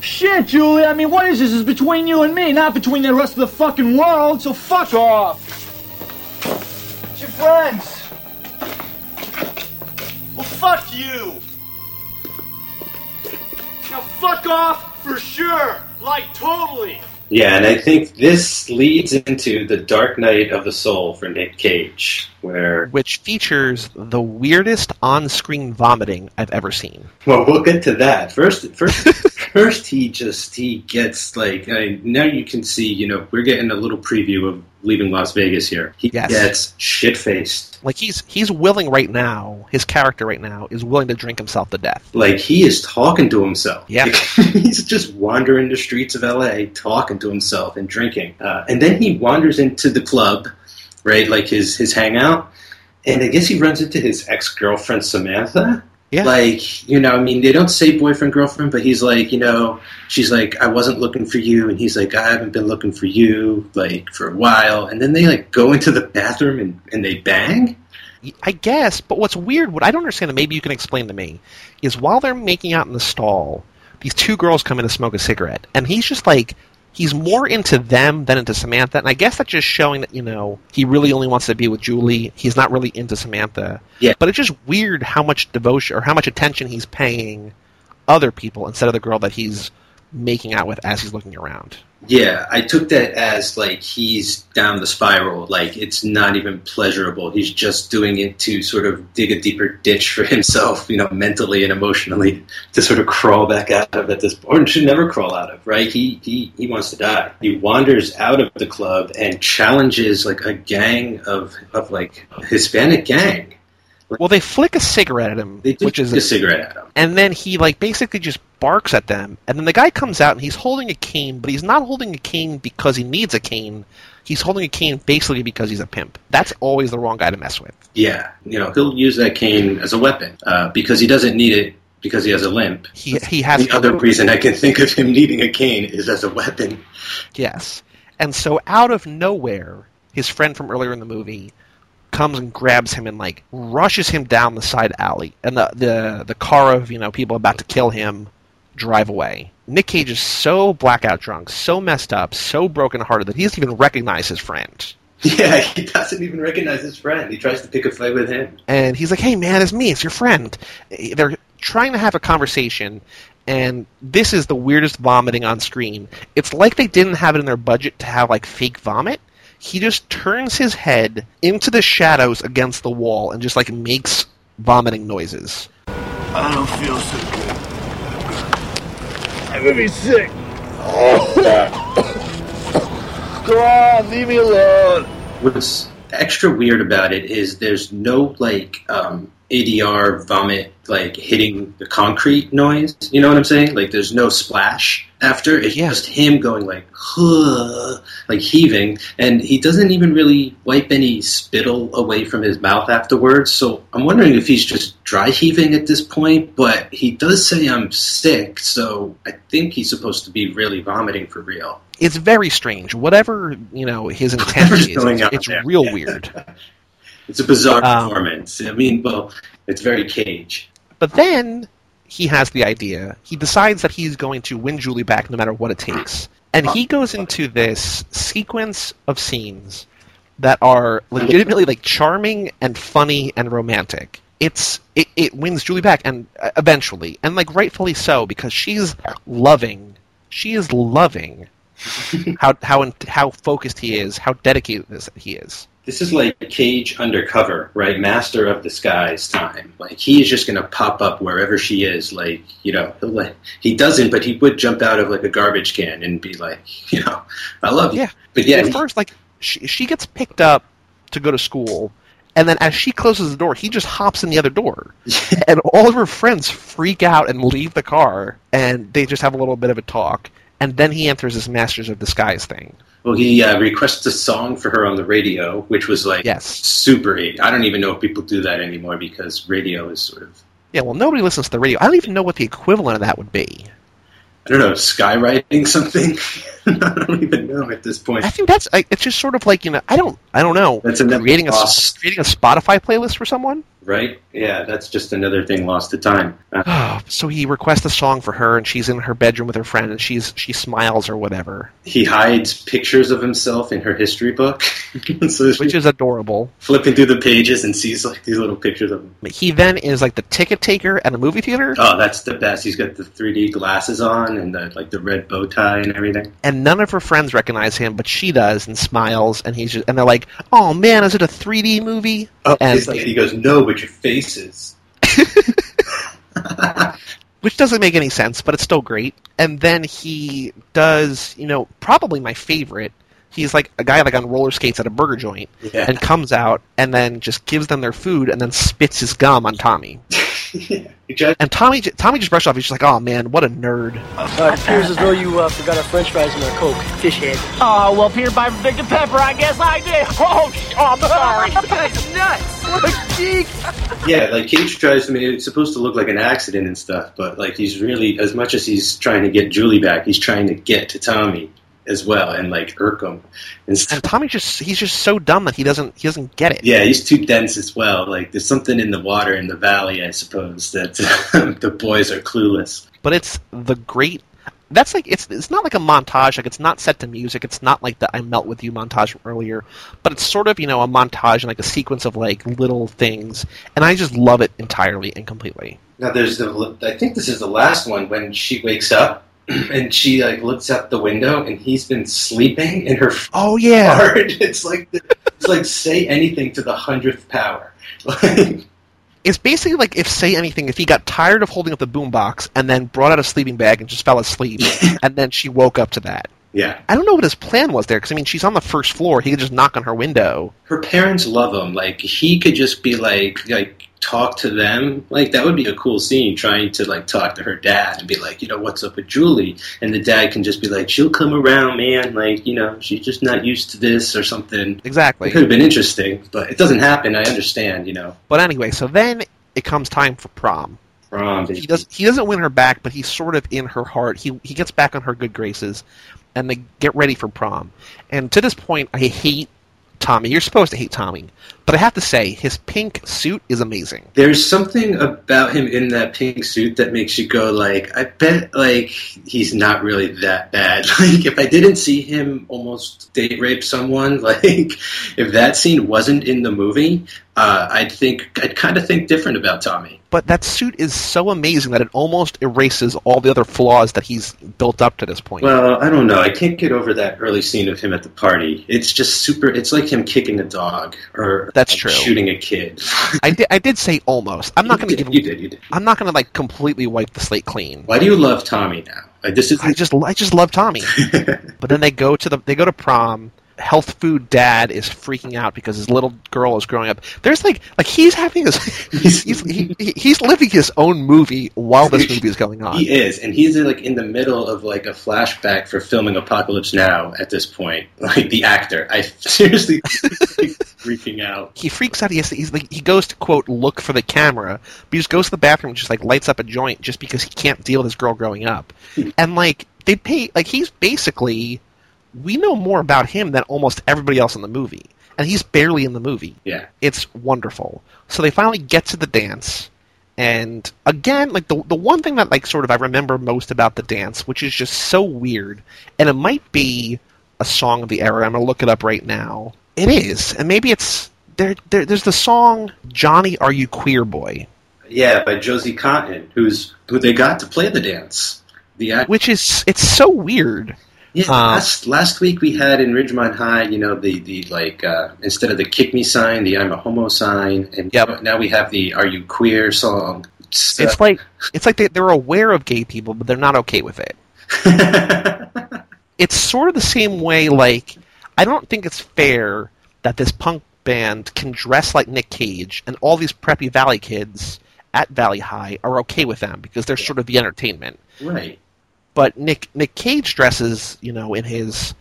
Shit, Julie. I mean, what is this? It's between you and me, not between the rest of the fucking world. So fuck off. It's your friends. Well, fuck you. Now fuck off for sure. Like totally. Yeah, and I think this leads into the Dark Night of the Soul for Nick Cage, where which features the weirdest on-screen vomiting I've ever seen. well, we'll get to that. First, first, first, he just he gets like I, now you can see. You know, we're getting a little preview of leaving Las Vegas here. He Yes. gets shit faced. Like he's he's willing right now. His character right now is willing to drink himself to death. Like he is talking to himself. Yeah. Like, he's just wandering the streets of L.A. talking to himself and drinking. Uh, and then he wanders into the club, right? Like his his hangout. And I guess he runs into his ex girlfriend Samantha. Yeah. Like, you know, I mean, they don't say boyfriend, girlfriend, but he's like, you know, she's like, I wasn't looking for you. And he's like, I haven't been looking for you, like, for a while. And then they, like, go into the bathroom and, and they bang. I guess, but what's weird, what I don't understand, and maybe you can explain to me, is while they're making out in the stall, these two girls come in to smoke a cigarette, and he's just like, he's more into them than into Samantha, and I guess that's just showing that, you know, he really only wants to be with Julie. He's not really into Samantha. Yeah. But it's just weird how much devotion, or how much attention he's paying other people instead of the girl that he's making out with as he's looking around. Yeah, I took that as like he's down the spiral. Like it's not even pleasurable. He's just doing it to sort of dig a deeper ditch for himself, you know, mentally and emotionally to sort of crawl back out of at this point. Should never crawl out of, right? He he he wants to die. He wanders out of the club and challenges like a gang of of like Hispanic gang. Well, they flick a cigarette at him, which is a cigarette at him. and then he like basically just barks at them. And then the guy comes out and he's holding a cane but he's not holding a cane because he needs a cane. He's holding a cane basically because he's a pimp. That's always the wrong guy to mess with. Yeah, you know, he'll use that cane as a weapon uh, because he doesn't need it because he has a limp. he he has The other reason I can think of him needing a cane is as a weapon. yes. And so out of nowhere his friend from earlier in the movie comes and grabs him and like rushes him down the side alley and the the the car of you know people about to kill him drive away Nick Cage is so blackout drunk, so messed up, so brokenhearted that he doesn't even recognize his friend. Yeah, he doesn't even recognize his friend. He tries to pick a fight with him. and he's like, "Hey, man, it's me. It's your friend." They're trying to have a conversation, and this is the weirdest vomiting on screen. It's like they didn't have it in their budget to have like fake vomit. He just turns his head into the shadows against the wall and just like makes vomiting noises. I don't feel so good. I'm gonna be sick. Go on, leave me alone. What's extra weird about it is there's no like um, ADR vomit like hitting the concrete noise. You know what I'm saying? Like there's no splash after. It's Yeah. just him going like, huh, like heaving, and he doesn't even really wipe any spittle away from his mouth afterwards. So I'm wondering if he's just dry heaving at this point. But he does say I'm sick, so I think he's supposed to be really vomiting for real. It's very strange. Whatever you know his intent Whatever's is, on it's real Yeah. weird. It's a bizarre Um, performance. I mean, well, it's very cage. But then he has the idea. He decides that he's going to win Julie back no matter what it takes. And he goes into this sequence of scenes that are legitimately like charming and funny and romantic. It's it, it wins Julie back and uh, eventually and like rightfully so because she's loving. She is loving how how how focused he is, how dedicated this he is. This is like Cage undercover, right? Master of disguise time. Like he is just going to pop up wherever she is. Like you know, like, he doesn't, but he would jump out of like a garbage can and be like, you know, I love you. Yeah. But yeah, At first, like she, she gets picked up to go to school, and then as she closes the door, he just hops in the other door, and all of her friends freak out and leave the car, and they just have a little bit of a talk, and then he enters this Masters of Disguise thing. Well, he uh, requests a song for her on the radio, which was like Yes. super. I don't even know if people do that anymore because radio is sort of Yeah, well, nobody listens to the radio. I don't even know what the equivalent of that would be. I don't know skywriting something. I don't even know at this point. I think that's like, it's just sort of like you know I don't I don't know That's another creating a lost- creating a Spotify playlist for someone. Right? Yeah, that's just another thing lost to time. Uh, so he requests a song for her, and she's in her bedroom with her friend, and she's she smiles or whatever, he hides pictures of himself in her history book. so which is adorable. flipping through the pages and sees like these little pictures of him. He then is like the ticket taker at a movie theater, Oh, that's the best. He's got the 3D glasses on and the, like the red bow tie and everything. and and none of her friends recognize him, but she does and smiles, and he's just, and they're like, "Oh man, is it a 3D movie?" Oh, and like, he goes, no, but your faces. which doesn't make any sense, but it's still great. And then he does, you know, probably my favorite. He's like a guy like on roller skates at a burger joint, Yeah. and comes out and then just gives them their food and then spits his gum on Tommy. He just- And Tommy, Tommy just brushed off. He's just like, "Oh man, what a nerd." Uh, it appears as though you uh, forgot our french fries and our Coke. Fish head. Oh, well, Peter Piper picked a pepper. I guess I did. Oh, sh- oh I'm sorry. That's nuts. What a geek. yeah, like Cage tries to make it's supposed to look like an accident and stuff, but like he's really, as much as he's trying to get Julie back, he's trying to get to Tommy as well and like irk him and stuff. And Tommy just—he's just so dumb that he doesn't—he doesn't get it. Yeah, he's too dense as well. Like there's something in the water in the valley, I suppose, that the boys are clueless. but it's the great that's like it's it's not like a montage like it's not set to music it's not like the i melt with you montage from earlier but it's sort of you know a montage and like a sequence of like little things and i just love it entirely and completely Now there's the I think this is the last one when she wakes up and she like looks out the window and he's been sleeping in her oh yeah fart. It's like it's like say anything to the hundredth power. It's basically like if say anything if he got tired of holding up the boombox and then brought out a sleeping bag and just fell asleep and then she woke up to that yeah, i don't know what his plan was there because i mean she's on the first floor he could just knock on her window her parents love him. Like he could just be like like talk to them. Like that would be a cool scene. Trying to like talk to her dad and be like, you know, what's up with Julie? And the dad can just be like, she'll come around, man. Like you know, she's just not used to this or something. exactly It could have been interesting, but it doesn't happen. I understand, you know. but anyway so then it comes time for prom Prom, he does he doesn't win her back, but he's sort of in her heart. He he gets back on her good graces, and they get ready for prom. And to this point, I hate Tommy. You're supposed to hate Tommy, but I have to say his pink suit is amazing. There's something about him in that pink suit that makes you go like, I bet like he's not really that bad. Like if I didn't see him almost date rape someone, like if that scene wasn't in the movie, uh, I'd think I'd kind of think different about Tommy. But that suit is so amazing that it almost erases all the other flaws that he's built up to this point. Well, I don't know. I can't get over that early scene of him at the party. It's just super. It's like him kicking a dog or That's like, true. shooting a kid. I did I did say almost. I'm not going to give you did. You did. I'm not going to like completely wipe the slate clean. Why do you love Tommy now? Like, this is I just I just love Tommy. But then they go to the they go to prom. Health food dad is freaking out because his little girl is growing up. There's like like he's having his he's he's, he, he's living his own movie while this movie is going on. He is, and he's like in the middle of like a flashback for filming Apocalypse Now at this point. Like the actor, I seriously freaking out. He freaks out. He has to, he's like he goes to quote look for the camera, but he just goes to the bathroom and just like lights up a joint just because he can't deal with his girl growing up. Hmm. and like they pay like he's basically we know more about him than almost everybody else in the movie, and he's barely in the movie. Yeah, It's wonderful. So they finally get to the dance, and again, like the the one thing that like sort of I remember most about the dance, which is just so weird, and it might be a song of the era. I'm gonna look it up right now. It is, and maybe it's there. there there's the song "Johnny, Are You Queer Boy," yeah, by Josie Cotton, who's who they got to play the dance. The act- which is it's so weird. yeah, uh, last last week we had in Ridgemont High, you know, the the like uh, instead of the "kick me" sign, the "I'm a homo" sign, and Yep. now we have the "Are you queer" song. So- It's like it's like they, they're aware of gay people, but they're not okay with it. it's sort of the same way like I don't think it's fair that this punk band can dress like Nick Cage and all these preppy Valley kids at Valley High are okay with them because they're sort of the entertainment. right. But Nick Nick Cage dresses, you know, in his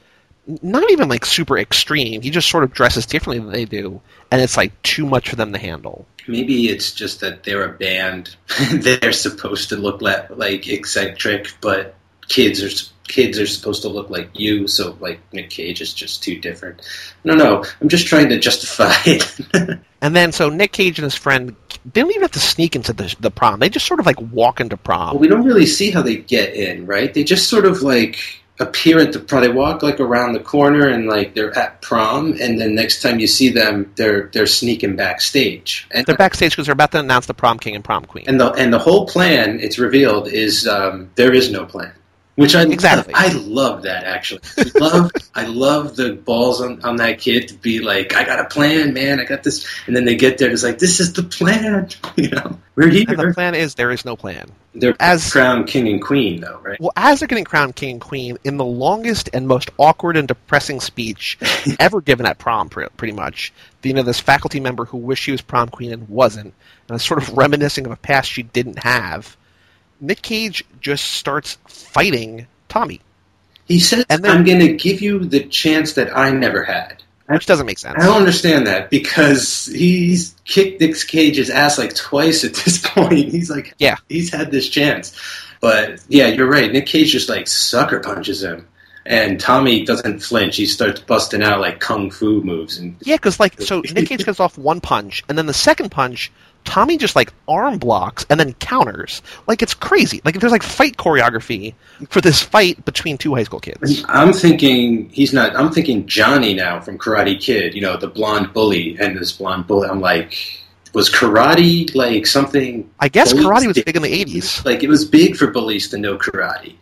not even like super extreme. He just sort of dresses differently than they do, and it's like too much for them to handle. Maybe it's just that they're a band. they're supposed to look la- like eccentric, but kids are kids are supposed to look like you. So like Nick Cage is just too different. No, no. I'm just trying to justify it. And then so Nick Cage and his friend they don't even have to sneak into the the prom. They just sort of like walk into prom. well, we don't really see how they get in, right? They just sort of like appear at the prom. They walk like around the corner and like they're at prom, and then next time you see them, they're they're sneaking backstage. And They're backstage because they're about to announce the prom king and prom queen. and the and the whole plan, it's revealed, is um, there is no plan. Which I Exactly. I love that actually. I love I love the balls on, on that kid to be like, I got a plan, man. I got this, and then they get there, it's like, this is the plan. You know, we're And the plan is there is no plan. They're as- crown king and queen, though, right? Well, as they're getting crowned king and queen, in the longest and most awkward and depressing speech ever given at prom, pretty much, you know, this faculty member who wished she was prom queen and wasn't, and is sort of reminiscing of a past she didn't have, Nick Cage just starts fighting Tommy, He says, And then- "I'm going to give you the chance that I never had." which doesn't make sense. I don't understand that because he's kicked Nick Cage's ass like twice at this point. He's like, Yeah. he's had this chance. But yeah, you're right. Nick Cage just like sucker punches him, and Tommy doesn't flinch. He starts busting out like kung fu moves, and Yeah, because like so Nick Cage gets off one punch, and then the second punch, Tommy just like arm blocks and then counters. Like it's crazy. Like there's like fight choreography for this fight between two high school kids. I'm thinking he's not. I'm thinking Johnny now from Karate Kid. You know, the blonde bully and this blonde bully. I'm like, was karate like something? I guess karate was did? big in the '80s, Like it was big for bullies to know karate.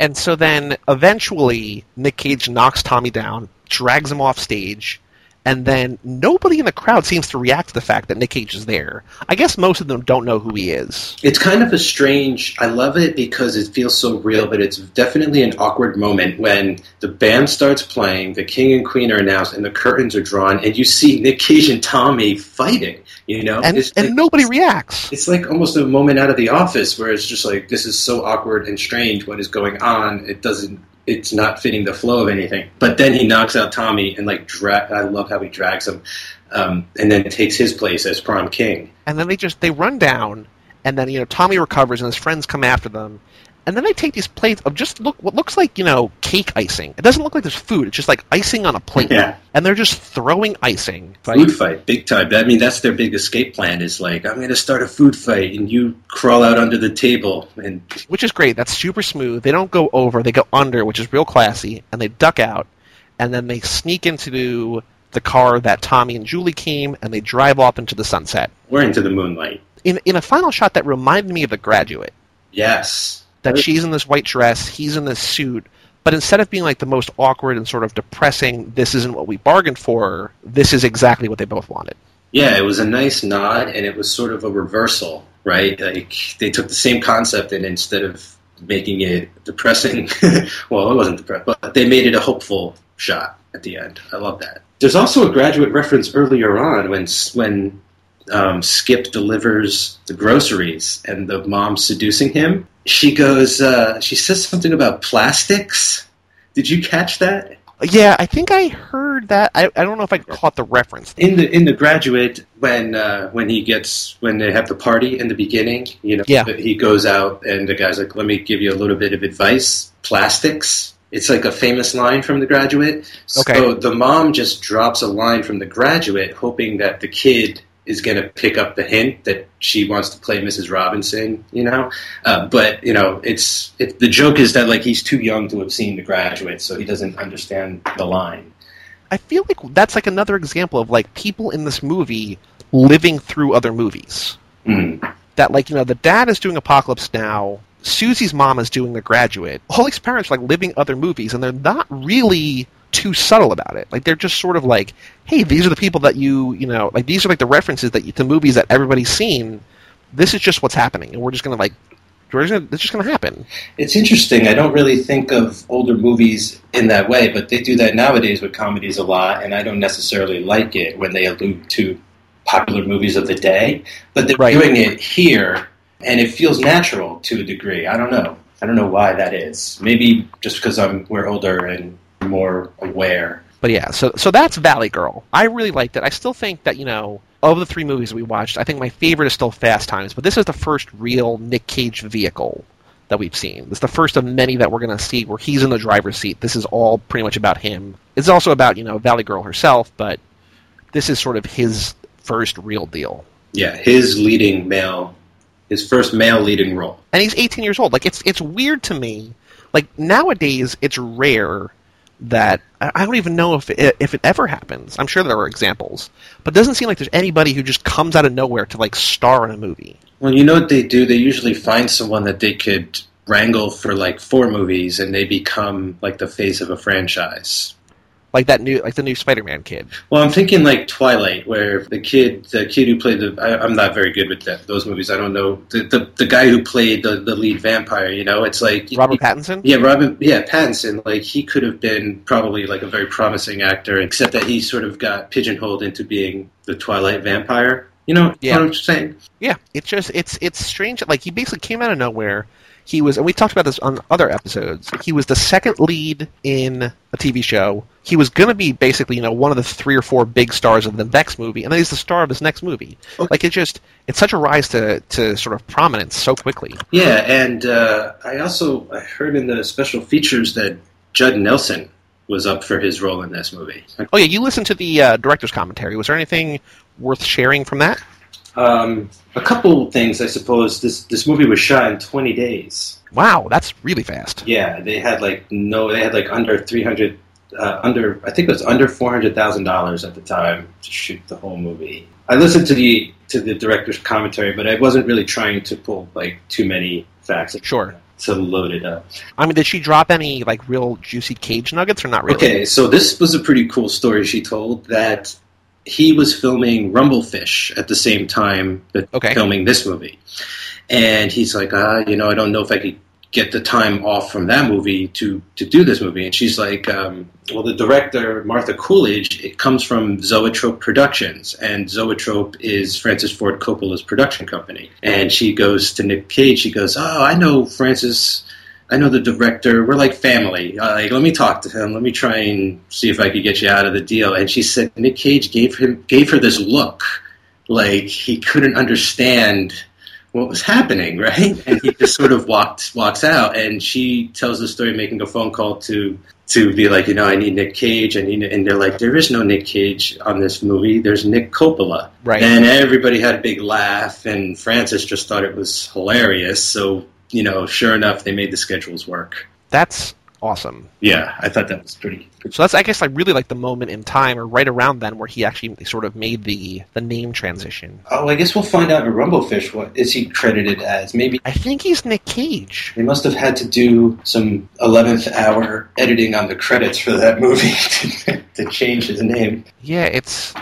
And so then eventually Nick Cage knocks Tommy down, drags him off stage. And then nobody in the crowd seems to react to the fact that Nick Cage is there. I guess most of them don't know who he is. It's kind of a strange. I love it because it feels so real, but it's definitely an awkward moment when the band starts playing, the king and queen are announced, and the curtains are drawn, and you see Nick Cage and Tommy fighting. You know, And, and like, nobody reacts. It's like almost a moment out of the office where it's just like this is so awkward and strange. What is going on? It doesn't. It's not fitting the flow of anything. But then he knocks out Tommy and like dra- I love how he drags him, um, and then takes his place as prom king. and then they just they run down and then you know tommy recovers and his friends come after them and then they take these plates of just look what looks like you know cake icing. It doesn't look like there's food. It's just like icing on a plate. Yeah. and they're just throwing icing. Food fight, big time. I mean, that's their big escape plan. Is like, I'm going to start a food fight, and you crawl out under the table, and which is great. That's super smooth. They don't go over. They go under which is real classy and they duck out and then they sneak into the car that tommy and julie came and they drive off into the sunset. We're into the moonlight. in, in a final shot that reminded me of the graduate. Yes, that she's in this white dress, he's in this suit, but instead of being like the most awkward and sort of depressing, this isn't what we bargained for, this is exactly what they both wanted. Yeah, it was a nice nod, and it was sort of a reversal, right? Like they took the same concept, and instead of making it depressing, well, it wasn't depressing, but they made it a hopeful shot at the end. I love that. There's also a graduate reference earlier on when when um, Skip delivers the groceries, and the mom's seducing him. She goes, uh, she says something about plastics. Did you catch that? Yeah, I think I heard that. I, I don't know if I caught the reference. in the in the graduate when uh, when he gets when they have the party in the beginning, you know, Yeah. he goes out and the guy's like, "Let me give you a little bit of advice." Plastics. It's like a famous line from the graduate. So Okay. the mom just drops a line from the graduate, hoping that the kid is going to pick up the hint that she wants to play Mrs. Robinson, you know. Uh, but you know, it's it, the joke is that like he's too young to have seen the graduate, so he doesn't understand the line. I feel like that's like another example of like people in this movie living through other movies. Mm. That like, you know, the dad is doing Apocalypse Now, Susie's mom is doing The Graduate. All these parents are like living other movies and they're not really too subtle about it. Like they're just sort of like, hey, these are the people that you, you know, like these are like the references that you, to movies that everybody's seen. This is just what's happening, and we're just gonna like, we're just gonna, it's just gonna happen. It's interesting. I don't really think of older movies in that way, but they do that nowadays with comedies a lot, and I don't necessarily like it when they allude to popular movies of the day. But they're Right. doing it here, and it feels natural to a degree. I don't know. I don't know why that is. Maybe just because I'm we're older and more aware. But yeah, so so that's Valley Girl. I really liked it. I still think that you know of the three movies we watched, I think my favorite is still Fast Times. But this is the first real Nick Cage vehicle that we've seen. It's the first of many that we're going to see where he's in the driver's seat. This is all pretty much about him. It's also about you know Valley Girl herself, but this is sort of his first real deal. Yeah, his leading male, his first male leading role. and he's 18 years old. Like it's it's weird to me. Like nowadays, it's rare that I don't even know if it, if it ever happens. I'm sure there are examples, but it doesn't seem like there's anybody who just comes out of nowhere to like star in a movie. Well, you know what they do? They usually find someone that they could wrangle for like four movies and they become like the face of a franchise. Like that new, like the new Spider-Man kid. Well, I'm thinking like Twilight, where the kid, the kid who played the, I, I'm not very good with that, those movies. I don't know the, the the guy who played the the lead vampire. You know, it's like Robert Pattinson. Yeah, Robin. Yeah, Pattinson. Like he could have been probably like a very promising actor, except that he sort of got pigeonholed into being the Twilight vampire. You know Yeah. what I'm saying? Yeah, it's just it's it's strange. Like he basically came out of nowhere. He was, and we talked about this on other episodes. He was the second lead in a TV show. He was going to be basically, you know, one of the three or four big stars of the next movie, and then he's the star of this next movie. Okay. Like it just, it's such a rise to to sort of prominence so quickly. Yeah, and uh, I also I heard in the special features that Judd Nelson was up for his role in this movie. Oh yeah, you listened to the uh, director's commentary. Was there anything worth sharing from that? Um, a couple things, I suppose. This this movie was shot in 20 days. Wow, that's really fast. Yeah, they had like no, they had like under 300, uh, under I think it was under 400 thousand dollars at the time to shoot the whole movie. I listened to the to the director's commentary, but I wasn't really trying to pull like too many facts. Sure. To load it up. I mean, did she drop any like real juicy cage nuggets or not really? Okay, so this was a pretty cool story she told that he was filming Rumblefish at the same time that Okay. filming this movie. And he's like, ah, you know, I don't know if I could get the time off from that movie to, to do this movie. And she's like, um, well, the director, Martha Coolidge, it comes from Zoetrope Productions. And Zoetrope is Francis Ford Coppola's production company. And she goes to Nick Cage, she goes, oh, I know Francis I know the director. We're like family. Uh, like, let me talk to him. Let me try and see if I could get you out of the deal. And she said Nick Cage gave him gave her this look, like he couldn't understand what was happening, right? And he just sort of walked walks out. And she tells the story, making a phone call to to be like, you know, I need Nick Cage. I need, and they're like, there is no Nick Cage on this movie. There's Nick Coppola. Right. And everybody had a big laugh, and Francis just thought it was hilarious. So you know, sure enough, they made the schedules work. That's awesome. Yeah, I thought that was pretty. So that's, I guess, like really like the moment in time, or right around then, where he actually sort of made the the name transition. Oh, I guess we'll find out in Rumblefish what is he credited as. Maybe I think he's Nick Cage. they must have had to do some eleventh hour editing on the credits for that movie to, to change his name. Yeah, it's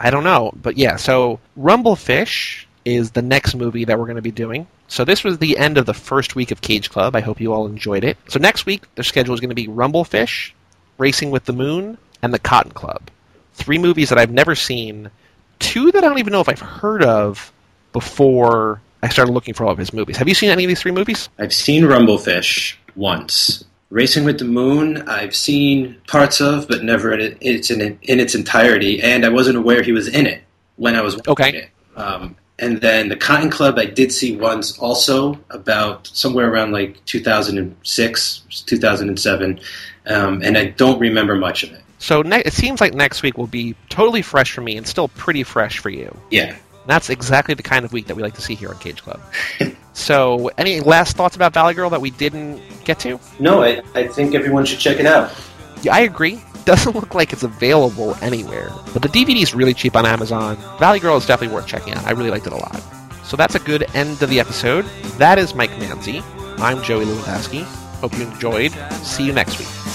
I don't know, but yeah. So Rumblefish is the next movie that we're going to be doing. So this was the end of the first week of Cage Club. I hope you all enjoyed it. So next week, their schedule is going to be Rumblefish, Racing with the Moon, and The Cotton Club. Three movies that I've never seen. Two that I don't even know if I've heard of before I started looking for all of his movies. Have you seen any of these three movies? I've seen Rumblefish once. Racing with the Moon, I've seen parts of, but never in, it, it's in, in its entirety, and I wasn't aware he was in it when I was watching Okay. it. Um, and then the Cotton Club, I did see once also, about somewhere around like 2006, 2007, um, and I don't remember much of it. So ne- it seems like next week will be totally fresh for me and still pretty fresh for you. Yeah. And that's exactly the kind of week that we like to see here on Cage Club. so, any last thoughts about Valley Girl that we didn't get to? No, I, I think everyone should check it out. I agree. Doesn't look like it's available anywhere, but the DVD is really cheap on Amazon. Valley Girl is definitely worth checking out. I really liked it a lot. So that's a good end to the episode. That is Mike Manzi. I'm Joey Lewandowski. Hope you enjoyed. See you next week.